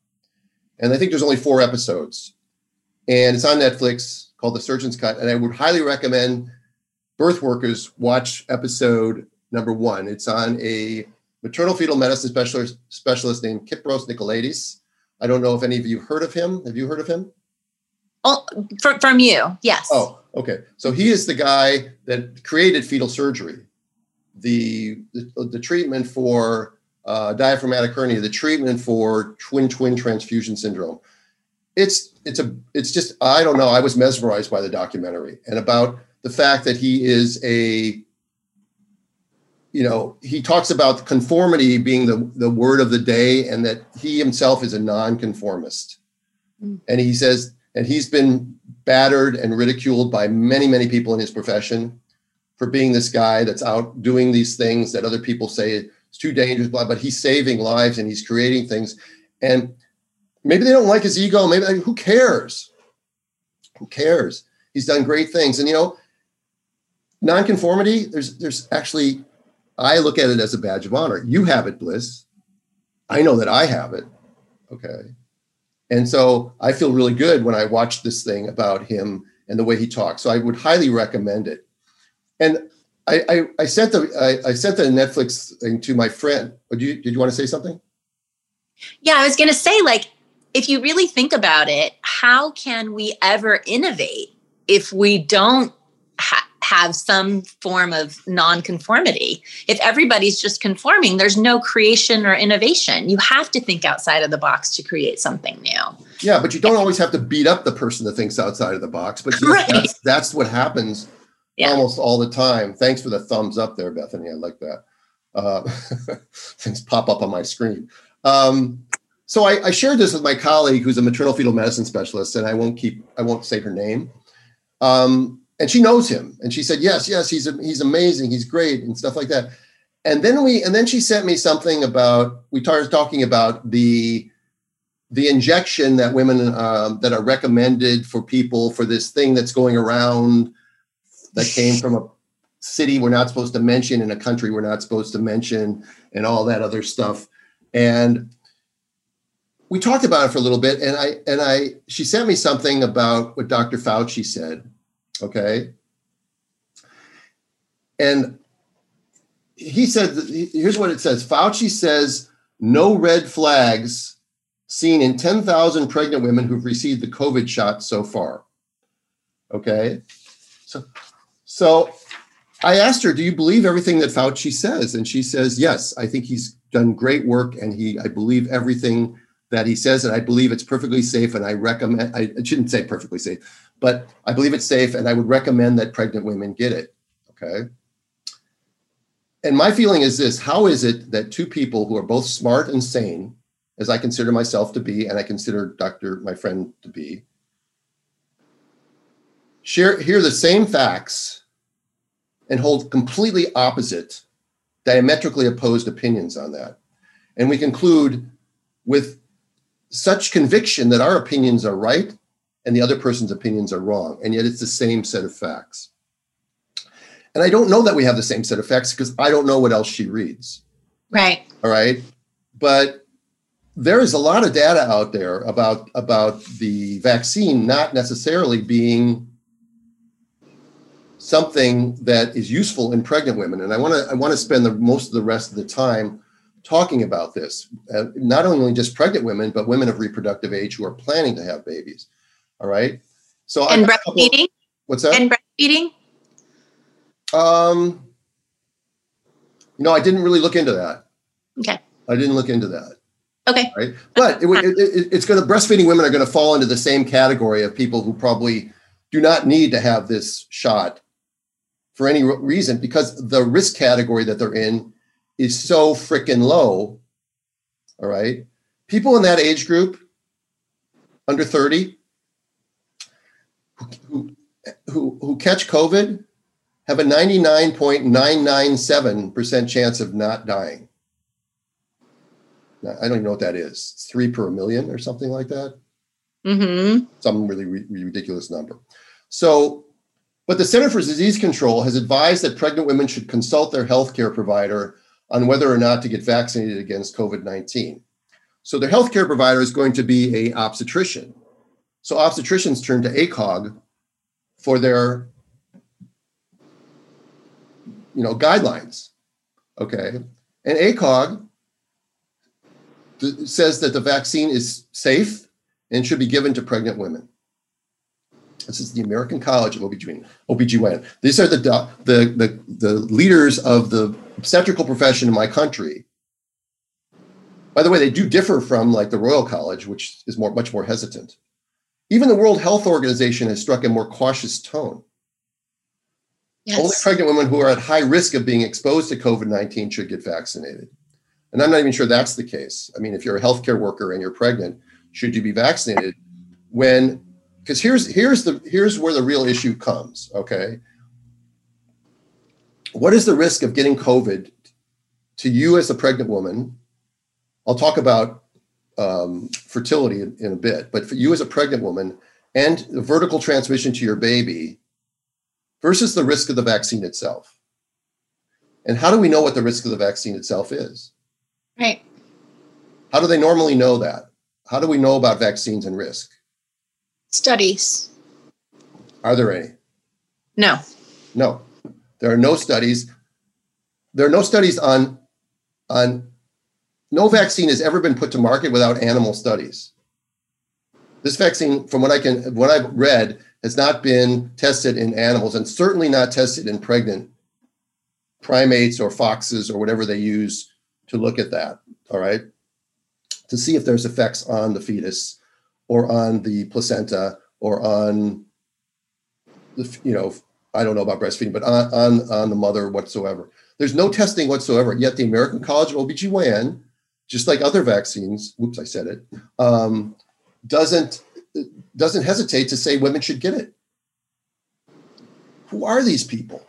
and i think there's only four episodes and it's on netflix called the surgeon's cut and i would highly recommend birth workers watch episode number one. It's on a maternal fetal medicine specialist, specialist named Kypros Nicolaides. I don't know if any of you heard of him. Have you heard of him? Oh, from, from you, yes. Oh, okay. So he is the guy that created fetal surgery, the the, the treatment for uh, diaphragmatic hernia, the treatment for twin twin transfusion syndrome. It's it's a it's just I don't know. I was mesmerized by the documentary and about the fact that he is a you know he talks about conformity being the, the word of the day and that he himself is a nonconformist mm. and he says and he's been battered and ridiculed by many many people in his profession for being this guy that's out doing these things that other people say it's too dangerous blah but he's saving lives and he's creating things and maybe they don't like his ego maybe who cares who cares he's done great things and you know nonconformity, there's there's actually I look at it as a badge of honor. You have it, Bliss. I know that I have it. Okay. And so I feel really good when I watch this thing about him and the way he talks. So I would highly recommend it. And I, I, I sent the I, I, sent the Netflix thing to my friend. Oh, did you did you want to say something? Yeah, I was going to say like if you really think about it, how can we ever innovate if we don't have some form of nonconformity. If everybody's just conforming, there's no creation or innovation. You have to think outside of the box to create something new. Yeah, but you don't always have to beat up the person that thinks outside of the box. But yes, right. that's, that's what happens yeah. almost all the time. Thanks for the thumbs up there, Bethany. I like that. Uh, things pop up on my screen. Um, so I, I shared this with my colleague, who's a maternal fetal medicine specialist, and I won't keep I won't say her name. Um, and she knows him. And she said yes yes he's he's amazing. He's great and stuff like that. And then we and then she sent me something about we started talking about the the injection that women um, that are recommended for people for this thing that's going around that came from a city we're not supposed to mention in a country we're not supposed to mention and all that other stuff. And we talked about it for a little bit. And i and i she sent me something about what dr fauci said Okay. And he said, here's what it says Fauci says no red flags seen in 10,000 pregnant women who've received the COVID shot so far. Okay. So, so I asked her, do you believe everything that Fauci says? And she says, yes, I think he's done great work and he, I believe everything that he says, and I believe it's perfectly safe. And I recommend, I shouldn't say perfectly safe, but I believe it's safe and I would recommend that pregnant women get it. Okay. And my feeling is this how is it that two people who are both smart and sane, as I consider myself to be, and I consider Dr. my friend to be, share hear the same facts and hold completely opposite, diametrically opposed opinions on that. And we conclude with such conviction that our opinions are right and the other person's opinions are wrong. And yet it's the same set of facts. And I don't know that we have the same set of facts because I don't know what else she reads. Right. All right. But there is a lot of data out there about about the vaccine not necessarily being something that is useful in pregnant women and i want to i want to spend the most of the rest of the time talking about this uh, not only just pregnant women but women of reproductive age who are planning to have babies all right. So and breastfeeding. What's that? And breastfeeding. Um, you know, I didn't really look into that. Okay. I didn't look into that. Okay. Right. But it, it, it, it's going to, breastfeeding women are going to fall into the same category of people who probably do not need to have this shot for any reason because the risk category that they're in is so freaking low. All right. People in that age group, under 30, who, who, who catch COVID have a 99.997% chance of not dying. I don't even know what that is. It's three per million or something like that. Mm-hmm. Some really re- ridiculous number. So, but the Center for Disease Control has advised that pregnant women should consult their healthcare provider on whether or not to get vaccinated against COVID 19. So, their healthcare provider is going to be a obstetrician. So, obstetricians turn to ACOG for their you know guidelines okay and acog th- says that the vaccine is safe and should be given to pregnant women this is the american college of OBGYN. OBGYN. these are the, the the the leaders of the obstetrical profession in my country by the way they do differ from like the royal college which is more much more hesitant even the world health organization has struck a more cautious tone Yes. Only pregnant women who are at high risk of being exposed to COVID 19 should get vaccinated. And I'm not even sure that's the case. I mean, if you're a healthcare worker and you're pregnant, should you be vaccinated? When, because here's here's the here's where the real issue comes. Okay, what is the risk of getting COVID to you as a pregnant woman? I'll talk about um, fertility in, in a bit, but for you as a pregnant woman and the vertical transmission to your baby versus the risk of the vaccine itself. And how do we know what the risk of the vaccine itself is? Right. How do they normally know that? How do we know about vaccines and risk? Studies. Are there any? No. No. There are no studies. There are no studies on on no vaccine has ever been put to market without animal studies. This vaccine, from what I can what I've read, has not been tested in animals and certainly not tested in pregnant primates or foxes or whatever they use to look at that. All right. To see if there's effects on the fetus or on the placenta or on the, you know, I don't know about breastfeeding, but on, on, on the mother whatsoever. There's no testing whatsoever. Yet the American College of OBGYN, just like other vaccines, whoops, I said it, um, doesn't doesn't hesitate to say women should get it. Who are these people?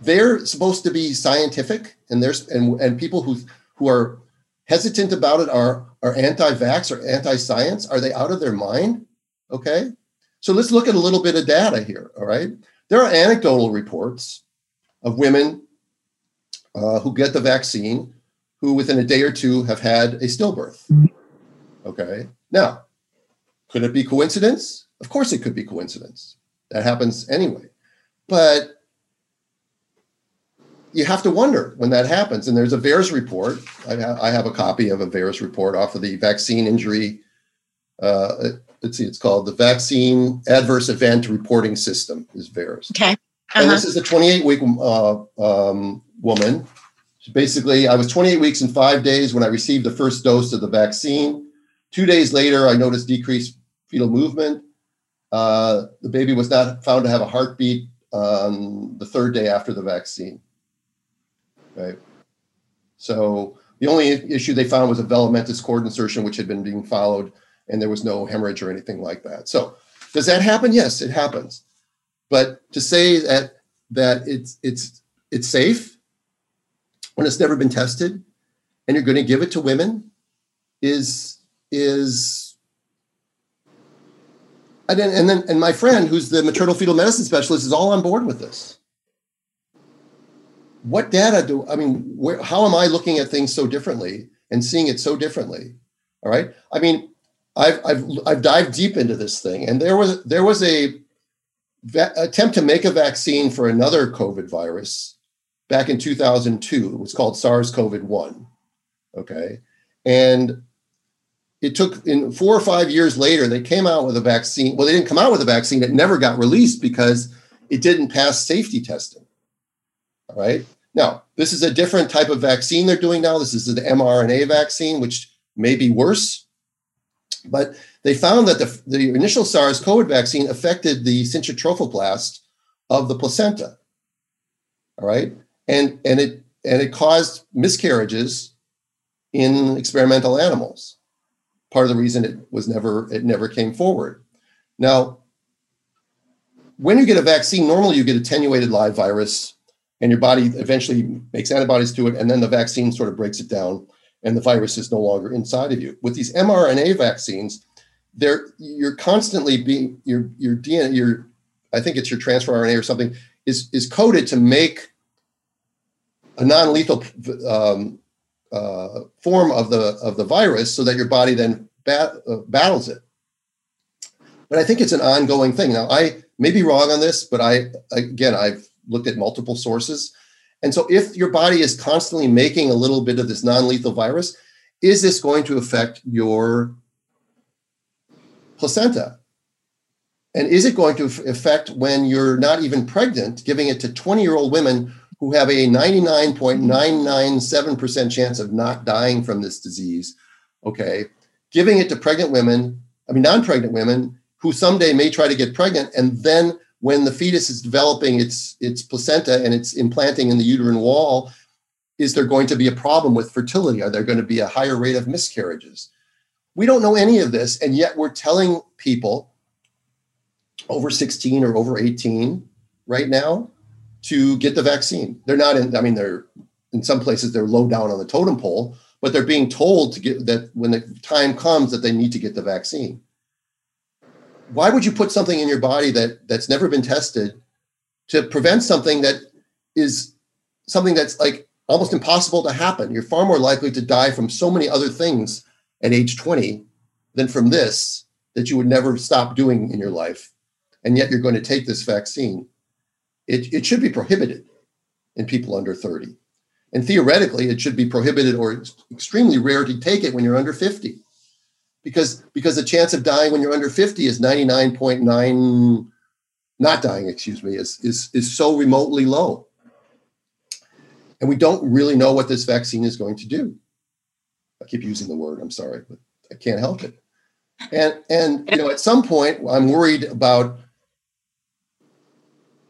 They're supposed to be scientific, and there's and, and people who who are hesitant about it are are anti-vax or anti-science. Are they out of their mind? Okay. So let's look at a little bit of data here. All right. There are anecdotal reports of women uh, who get the vaccine who within a day or two have had a stillbirth. Okay. Now, could it be coincidence? Of course, it could be coincidence. That happens anyway. But you have to wonder when that happens. And there's a VAERS report. I, ha- I have a copy of a VAERS report off of the vaccine injury. Uh, let's see, it's called the Vaccine Adverse Event Reporting System, is VAERS. Okay. Uh-huh. And this is a 28 week uh, um, woman. Basically, I was 28 weeks and five days when I received the first dose of the vaccine. Two days later, I noticed decreased fetal movement. Uh, the baby was not found to have a heartbeat on the third day after the vaccine. Right. So the only issue they found was a velamentous cord insertion, which had been being followed, and there was no hemorrhage or anything like that. So does that happen? Yes, it happens. But to say that that it's it's it's safe when it's never been tested and you're going to give it to women is is and then, and then and my friend who's the maternal fetal medicine specialist is all on board with this what data do i mean where, how am i looking at things so differently and seeing it so differently all right i mean i've i've, I've dived deep into this thing and there was there was a va- attempt to make a vaccine for another covid virus back in 2002 it was called sars-cov-1 okay and it took in four or five years later, they came out with a vaccine. Well, they didn't come out with a vaccine. It never got released because it didn't pass safety testing. All right. Now, this is a different type of vaccine they're doing now. This is an mRNA vaccine, which may be worse. But they found that the, the initial SARS CoV vaccine affected the syncytial trophoblast of the placenta. All right. And, and, it, and it caused miscarriages in experimental animals. Part of the reason it was never, it never came forward. Now, when you get a vaccine, normally you get attenuated live virus and your body eventually makes antibodies to it, and then the vaccine sort of breaks it down, and the virus is no longer inside of you. With these mRNA vaccines, they're you're constantly being your your DNA, your I think it's your transfer RNA or something is is coded to make a non-lethal um, uh, form of the of the virus, so that your body then bat, uh, battles it. But I think it's an ongoing thing. Now, I may be wrong on this, but I again I've looked at multiple sources. And so, if your body is constantly making a little bit of this non lethal virus, is this going to affect your placenta? And is it going to affect when you're not even pregnant, giving it to 20 year old women who have a 99.997% chance of not dying from this disease? Okay. Giving it to pregnant women, I mean, non pregnant women who someday may try to get pregnant and then when the fetus is developing its its placenta and it's implanting in the uterine wall is there going to be a problem with fertility? Are there going to be a higher rate of miscarriages? We don't know any of this and yet we're telling people over 16 or over 18 right now to get the vaccine. They're not in i mean they're in some places they're low down on the totem pole but they're being told to get that when the time comes that they need to get the vaccine why would you put something in your body that that's never been tested to prevent something that is something that's like almost impossible to happen? You're far more likely to die from so many other things at age 20 than from this that you would never stop doing in your life. And yet you're going to take this vaccine. It, it should be prohibited in people under 30 and theoretically it should be prohibited or extremely rare to take it when you're under 50 because because the chance of dying when you're under 50 is 99.9 not dying excuse me is is is so remotely low. And we don't really know what this vaccine is going to do. I keep using the word i'm sorry but i can't help it. And and you know at some point i'm worried about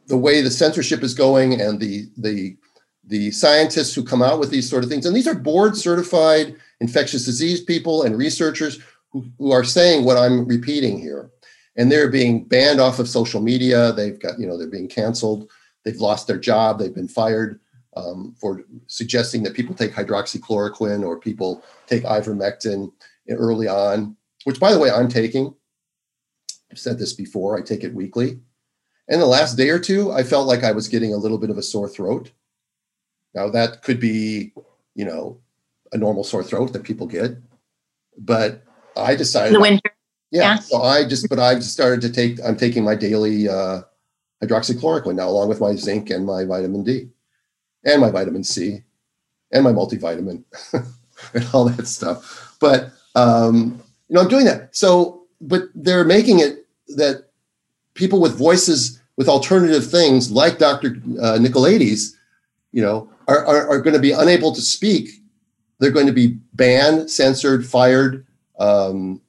the way the censorship is going and the the the scientists who come out with these sort of things. And these are board certified infectious disease people and researchers who, are saying what I'm repeating here. And they're being banned off of social media. They've got, you know, they're being canceled. They've lost their job. They've been fired um, for suggesting that people take hydroxychloroquine or people take ivermectin early on, which, by the way, I'm taking. I've said this before. I take it weekly. And the last day or two, I felt like I was getting a little bit of a sore throat. Now, that could be, you know, a normal sore throat that people get. But I decided the winter. Yeah, yeah. So I just, but I've started to take. I'm taking my daily uh, hydroxychloroquine now, along with my zinc and my vitamin D, and my vitamin C, and my multivitamin, and all that stuff. But um, you know, I'm doing that. So, but they're making it that people with voices with alternative things, like Dr. Uh, Nicolaides, you know, are, are, are going to be unable to speak. They're going to be banned, censored, fired, um,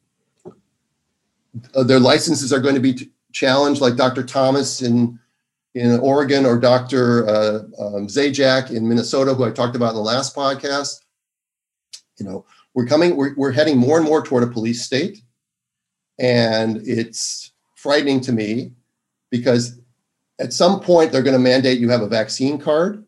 uh, their licenses are going to be challenged, like Dr. Thomas in in Oregon or Dr. Uh, um, Zajac in Minnesota, who I talked about in the last podcast. You know, we're coming, we're, we're heading more and more toward a police state, and it's frightening to me because at some point they're going to mandate you have a vaccine card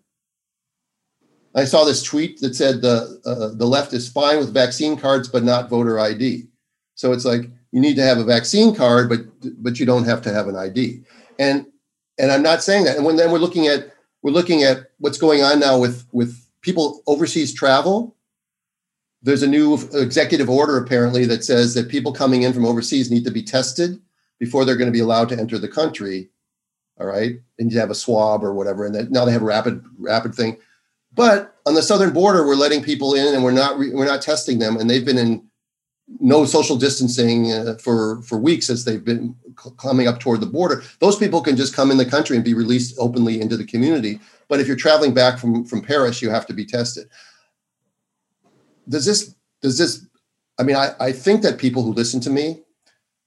I saw this tweet that said the uh, the left is fine with vaccine cards, but not voter ID. So it's like you need to have a vaccine card, but but you don't have to have an ID. And and I'm not saying that. And when then we're looking at we're looking at what's going on now with with people overseas travel. There's a new executive order apparently that says that people coming in from overseas need to be tested before they're going to be allowed to enter the country. All right, and you have a swab or whatever, and then now they have a rapid rapid thing but on the southern border, we're letting people in, and we're not we're not testing them, and they've been in no social distancing uh, for for weeks as they've been coming up toward the border. Those people can just come in the country and be released openly into the community. But if you're traveling back from from Paris, you have to be tested. Does this does this? I mean, I, I think that people who listen to me,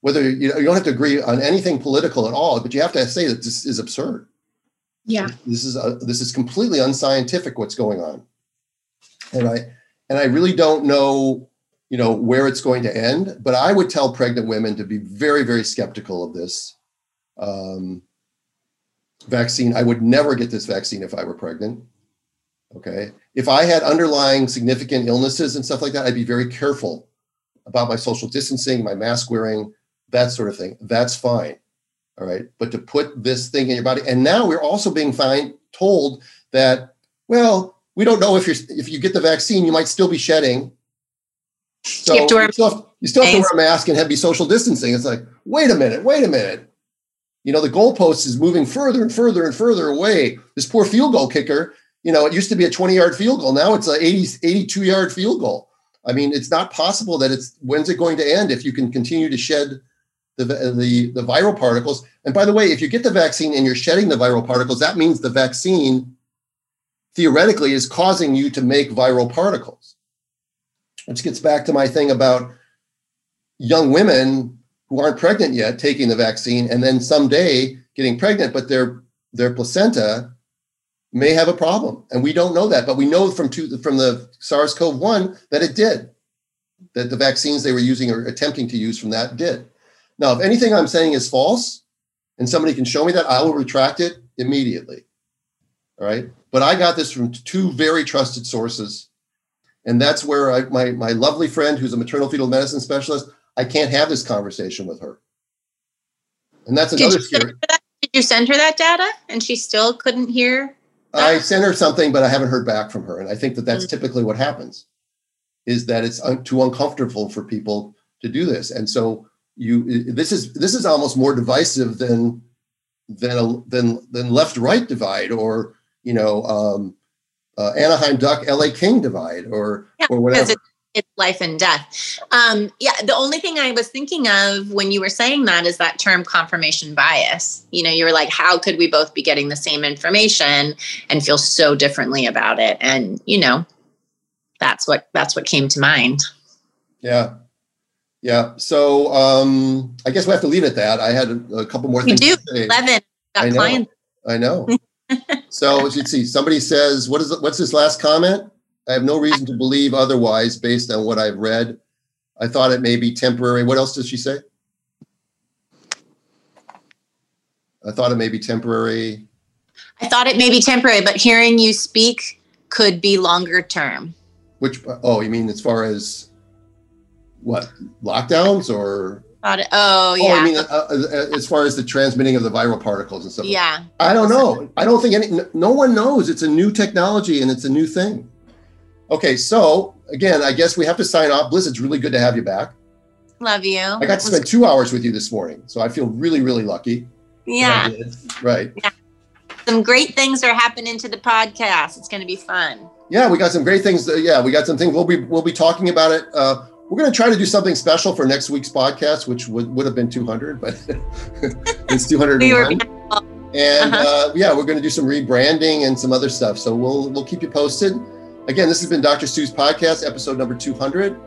whether you you don't have to agree on anything political at all, but you have to say that this is absurd. Yeah, this is this is completely unscientific. What's going on? And I and I really don't know you know where it's going to end but i would tell pregnant women to be very very skeptical of this um, vaccine i would never get this vaccine if i were pregnant okay if i had underlying significant illnesses and stuff like that i'd be very careful about my social distancing my mask wearing that sort of thing that's fine all right but to put this thing in your body and now we're also being fine told that well we don't know if you're if you get the vaccine you might still be shedding so you, have to wear you, still have, you still have to wear a mask and have be social distancing. It's like, wait a minute, wait a minute. You know, the goalpost is moving further and further and further away. This poor field goal kicker, you know, it used to be a 20 yard field goal. Now it's a 80, 82 yard field goal. I mean, it's not possible that it's when's it going to end if you can continue to shed the, the, the viral particles. And by the way, if you get the vaccine and you're shedding the viral particles, that means the vaccine theoretically is causing you to make viral particles which gets back to my thing about young women who aren't pregnant yet taking the vaccine and then someday getting pregnant, but their their placenta may have a problem, and we don't know that. But we know from two, from the SARS-CoV-1 that it did. That the vaccines they were using or attempting to use from that did. Now, if anything I'm saying is false, and somebody can show me that, I will retract it immediately. All right. But I got this from two very trusted sources and that's where I, my, my lovely friend, who's a maternal fetal medicine specialist, I can't have this conversation with her. And that's another Did scary. Did you send her that data and she still couldn't hear? That? I sent her something, but I haven't heard back from her. And I think that that's mm-hmm. typically what happens is that it's un- too uncomfortable for people to do this. And so you, this is, this is almost more divisive than, than, a, than, than left right divide or, you know, um, uh, Anaheim Duck LA King divide or yeah, or whatever. It, it's life and death. Um, yeah, the only thing I was thinking of when you were saying that is that term confirmation bias. You know, you were like, how could we both be getting the same information and feel so differently about it? And you know, that's what that's what came to mind. Yeah. Yeah. So um I guess we have to leave it at that. I had a, a couple more we things. We do. Eleven. Got I know. Clients. I know. so let's see. Somebody says, "What is what's this last comment?" I have no reason to believe otherwise, based on what I've read. I thought it may be temporary. What else does she say? I thought it may be temporary. I thought it may be temporary, but hearing you speak could be longer term. Which? Oh, you mean as far as what lockdowns or? About. Oh, yeah. Oh, I mean, uh, uh, as far as the transmitting of the viral particles and stuff. Yeah. I don't know. I don't think any. No one knows. It's a new technology and it's a new thing. Okay, so again, I guess we have to sign off. Bliss, it's really good to have you back. Love you. I got to spend two hours with you this morning, so I feel really, really lucky. Yeah. Right. Yeah. Some great things are happening to the podcast. It's going to be fun. Yeah, we got some great things. Uh, yeah, we got some things. We'll be we'll be talking about it. Uh, we're going to try to do something special for next week's podcast, which would, would have been 200, but it's 201. and uh-huh. uh, yeah, we're going to do some rebranding and some other stuff. So we'll we'll keep you posted. Again, this has been Dr. Stu's podcast, episode number 200.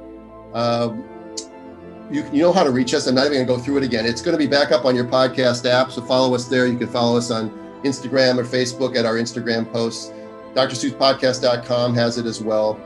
Um, you, you know how to reach us. I'm not even going to go through it again. It's going to be back up on your podcast app. So follow us there. You can follow us on Instagram or Facebook at our Instagram posts. DrStu'sPodcast.com has it as well.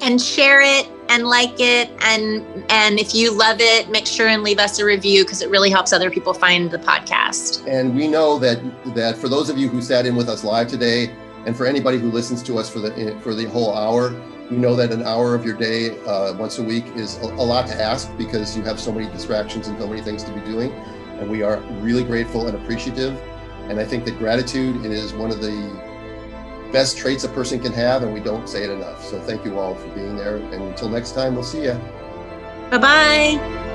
And share it and like it. And and if you love it make sure and leave us a review because it really helps other people find the podcast. And we know that that for those of you who sat in with us live today and for anybody who listens to us for the for the whole hour we know that an hour of your day uh, once a week is a, a lot to ask because you have so many distractions and so many things to be doing. And we are really grateful and appreciative. And i think that gratitude is one of the best traits a person can have, and we don't say it enough. So thank you all for being there. And until next time, we'll see you. Bye bye.